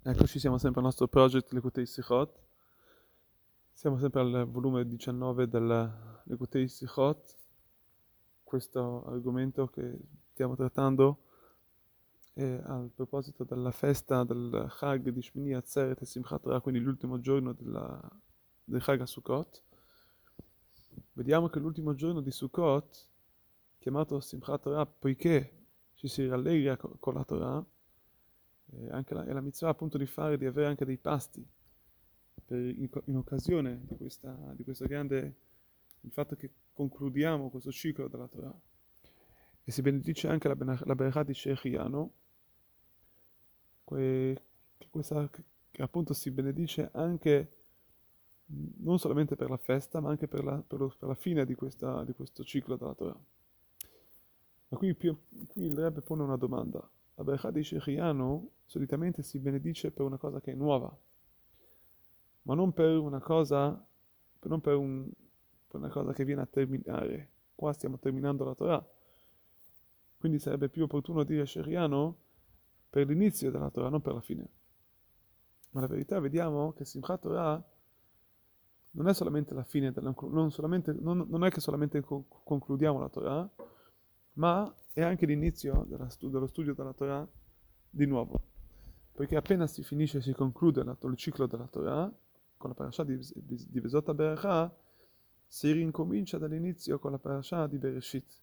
Eccoci, siamo sempre al nostro project Lekutei Sichot. Siamo sempre al volume 19 del Lekutei Sichot. Questo argomento che stiamo trattando è al proposito della festa del Chag di Shmini Atzeret e Simchat Torah, quindi l'ultimo giorno della, del Chag a Sukkot. Vediamo che l'ultimo giorno di Sukkot, chiamato Simchat Torah poiché ci si rallegra con la Torah, eh, anche la, è la mitzvah appunto di fare, di avere anche dei pasti per, in, in, occasione di, questa, di questo grande, il fatto che concludiamo questo ciclo della Torah. E si benedice anche la, la Berachà di Shechiano, que, che, questa, che appunto si benedice anche non solamente per la festa, ma anche per la, per lo, per la fine di, questa, di, questo ciclo della Torah. Ma qui, qui il Rebbe pone una domanda. La Berachà di solitamente si benedice per una cosa che è nuova, ma non per una cosa, non per, un, per una cosa che viene a terminare. Qua stiamo terminando la Torah. Quindi sarebbe più opportuno dire Sheriano per l'inizio della Torah, non per la fine. Ma la verità vediamo che Simchat Torah non è solamente la fine, della, non, solamente, non, non, è che solamente concludiamo la Torah, ma è anche l'inizio dello studio della Torah di nuovo poiché appena si finisce, si conclude il ciclo della Torah, con la parasha di, di, di Vesota Berachah, si rincomincia dall'inizio con la parasha di Bereshit.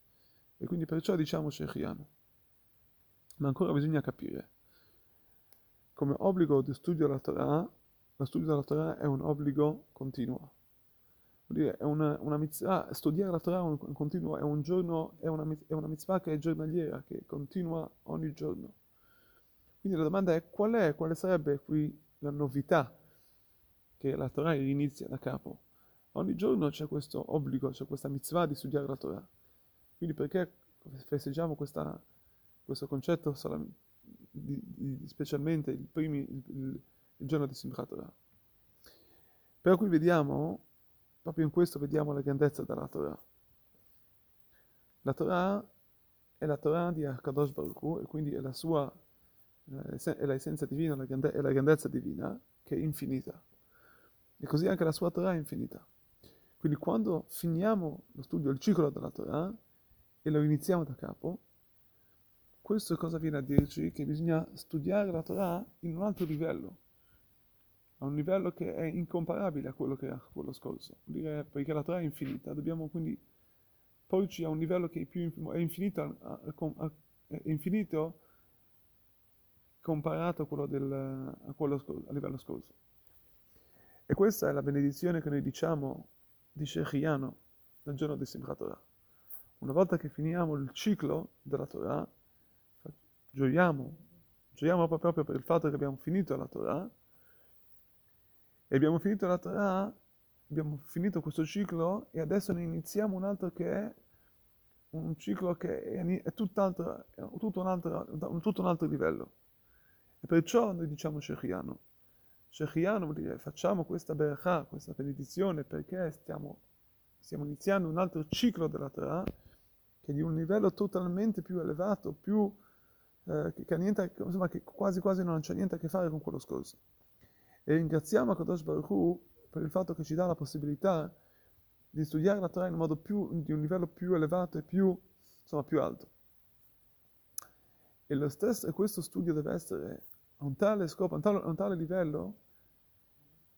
E quindi perciò diciamo Shechiano. Ma ancora bisogna capire. Come obbligo di studio della Torah, lo studio della Torah è un obbligo continuo. Vuol dire, è una, una mitzvah, studiare la Torah è un, continuo, è un giorno, è una, è una mitzvah che è giornaliera, che continua ogni giorno. Quindi la domanda è qual è, quale sarebbe qui la novità che la Torah inizia da capo. Ogni giorno c'è questo obbligo, c'è questa mitzvah di studiare la Torah. Quindi perché festeggiamo questa, questo concetto di, di, specialmente il, primi, il, il, il, giorno di Simchat Torah? Però qui vediamo, proprio in questo vediamo la grandezza della Torah. La Torah è la Torah di Akadosh Baruch Hu, e quindi è la sua è l'essenza divina è la grandezza divina che è infinita. E così anche la sua Torah è infinita. Quindi quando finiamo lo studio, il ciclo della Torah, e lo iniziamo da capo, questo cosa viene a dirci? Che bisogna studiare la Torah in un altro livello, a un livello che è incomparabile a quello che era quello scorso. Dire, perché la Torah è infinita, dobbiamo quindi porci a un livello che è, più, è infinito, è infinito comparato a quello, del, a quello a livello scorso. E questa è la benedizione che noi diciamo di Shechiano nel giorno di Simchat Torah. Una volta che finiamo il ciclo della Torah, gioiamo, gioiamo proprio per il fatto che abbiamo finito la Torah, e abbiamo finito la Torah, abbiamo finito questo ciclo e adesso ne iniziamo un altro che è un ciclo che è, è tutt'altro, è tutto, un altro, tutto un altro livello. E perciò noi diciamo Shechiano. Shechiano vuol dire facciamo questa berachà, questa benedizione, perché stiamo, stiamo iniziando un altro ciclo della Torah che è di un livello totalmente più elevato, più, eh, che, niente, insomma, che quasi quasi non c'è niente a che fare con quello scorso. E ringraziamo Kadosh Baruch Hu per il fatto che ci dà la possibilità di studiare la Torah in un modo più, di un livello più elevato e più, insomma, più alto. E stesso, questo studio deve essere a un tale scopo, a un tale, a un tale livello,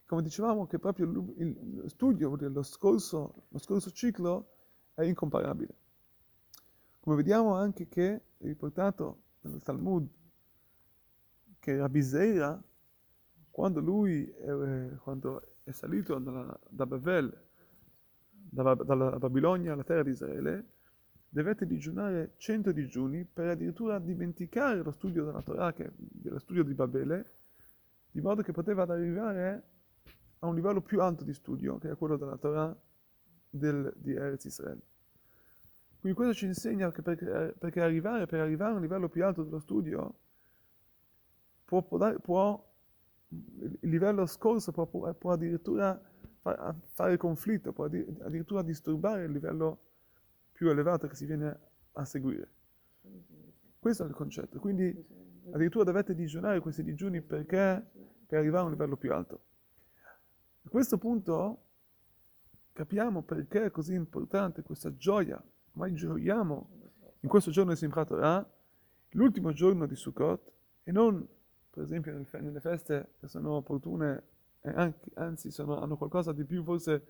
come dicevamo che proprio il, il studio, lo scorso, lo scorso ciclo è incomparabile. Come vediamo anche che è riportato nel Talmud che Rabbi Zeira, quando lui è, quando è salito dalla, da Bavel, da, dalla Babilonia alla terra di Israele, dovette digiunare 100 digiuni per addirittura dimenticare lo studio della Torah, che lo studio di Babele, di modo che poteva arrivare a un livello più alto di studio, che è quello della Torah del, di Eretz Israele. Quindi questo ci insegna che perché, perché arrivare, per arrivare a un livello più alto dello studio, può, può il livello scorso può, può addirittura fare conflitto, può addirittura disturbare il livello più elevato che si viene a seguire. Questo è il concetto. Quindi addirittura dovete digiunare questi digiuni perché per arrivare a un livello più alto. A questo punto capiamo perché è così importante questa gioia, mai gioiamo in questo giorno di Simchat Torah, l'ultimo giorno di Sukkot, e non per esempio nelle feste che sono opportune anche, anzi sono, hanno qualcosa di più forse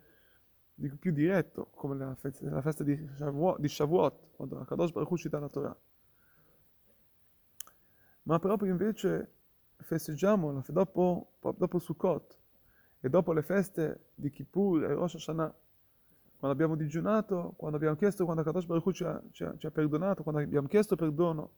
di più diretto, come la festa, la festa di, Shavuot, di Shavuot, quando Kadosh Baruch Hu ci dà la Torah. Ma proprio invece festeggiamo dopo, dopo Sukkot e dopo le feste di Kippur e Rosh Hashanah, quando abbiamo digiunato, quando abbiamo chiesto, quando Kadosh Baruch ci ha, ci, ha, ci ha perdonato, quando abbiamo chiesto perdono,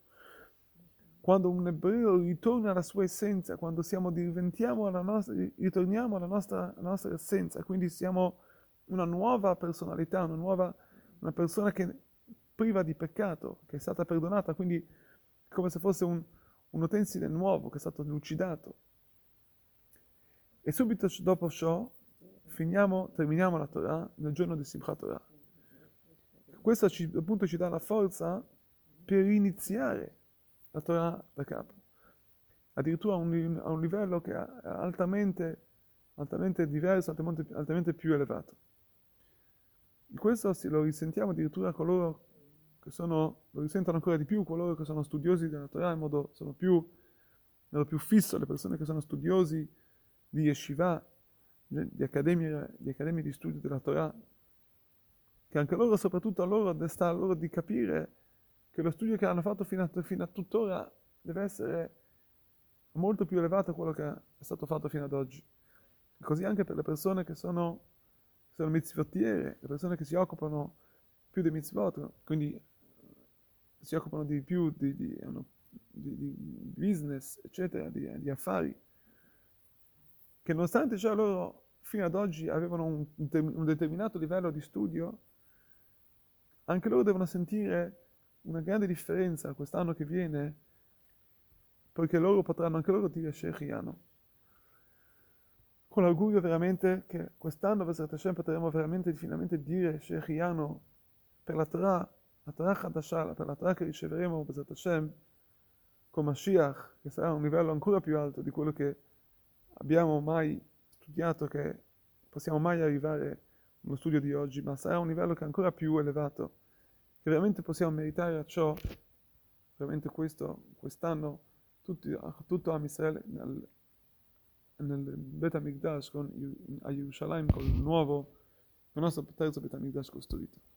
quando un ebreo ritorna alla sua essenza, quando siamo, alla nostra, ritorniamo alla nostra, alla nostra essenza, quindi siamo una nuova personalità, una nuova una persona che priva di peccato, che è stata perdonata, quindi come se fosse un, un utensile nuovo che è stato lucidato. E subito dopo ciò finiamo, terminiamo la Torah nel giorno di Simchat Torah. Questo ci, appunto ci dà la forza per iniziare la Torah da capo. Addirittura a un, a un livello che è altamente, altamente diverso, altamente, altamente più elevato. Questo lo risentiamo addirittura coloro che sono, lo risentono ancora di più coloro che sono studiosi della Torah in modo, sono più, in più fisso, le persone che sono studiosi di yeshiva, di accademie, di accademie di studio della Torah, che anche loro, soprattutto a loro, sta a loro di capire che lo studio che hanno fatto fino a, fino a tuttora deve essere molto più elevato a quello che è stato fatto fino ad oggi. Così anche per le persone che sono, sono mitzvottiere, le persone che si occupano più di mitzvot, quindi si occupano di più di, di, di, di business, eccetera, di, affari, che nonostante ciò loro fino ad oggi avevano un, un determinato livello di studio, anche loro devono sentire una grande differenza quest'anno che viene, perché loro potranno anche loro dire Shechiano. Con l'augurio veramente che quest'anno Vesrat Hashem potremo veramente finalmente dire Shechiano per la Torah, la Torah Hadashah, per la Torah che riceveremo Vesrat Hashem con Mashiach, che sarà un livello ancora più alto di quello che abbiamo mai studiato, che possiamo mai arrivare nello studio di oggi, ma sarà un livello che è ancora più elevato, che veramente possiamo meritare a ciò, veramente questo, quest'anno, tutti, tutto Am Israele nel, nel Bet HaMikdash, a Gerusalemme, con il nuovo, il nostro terzo Bet HaMikdash costruito.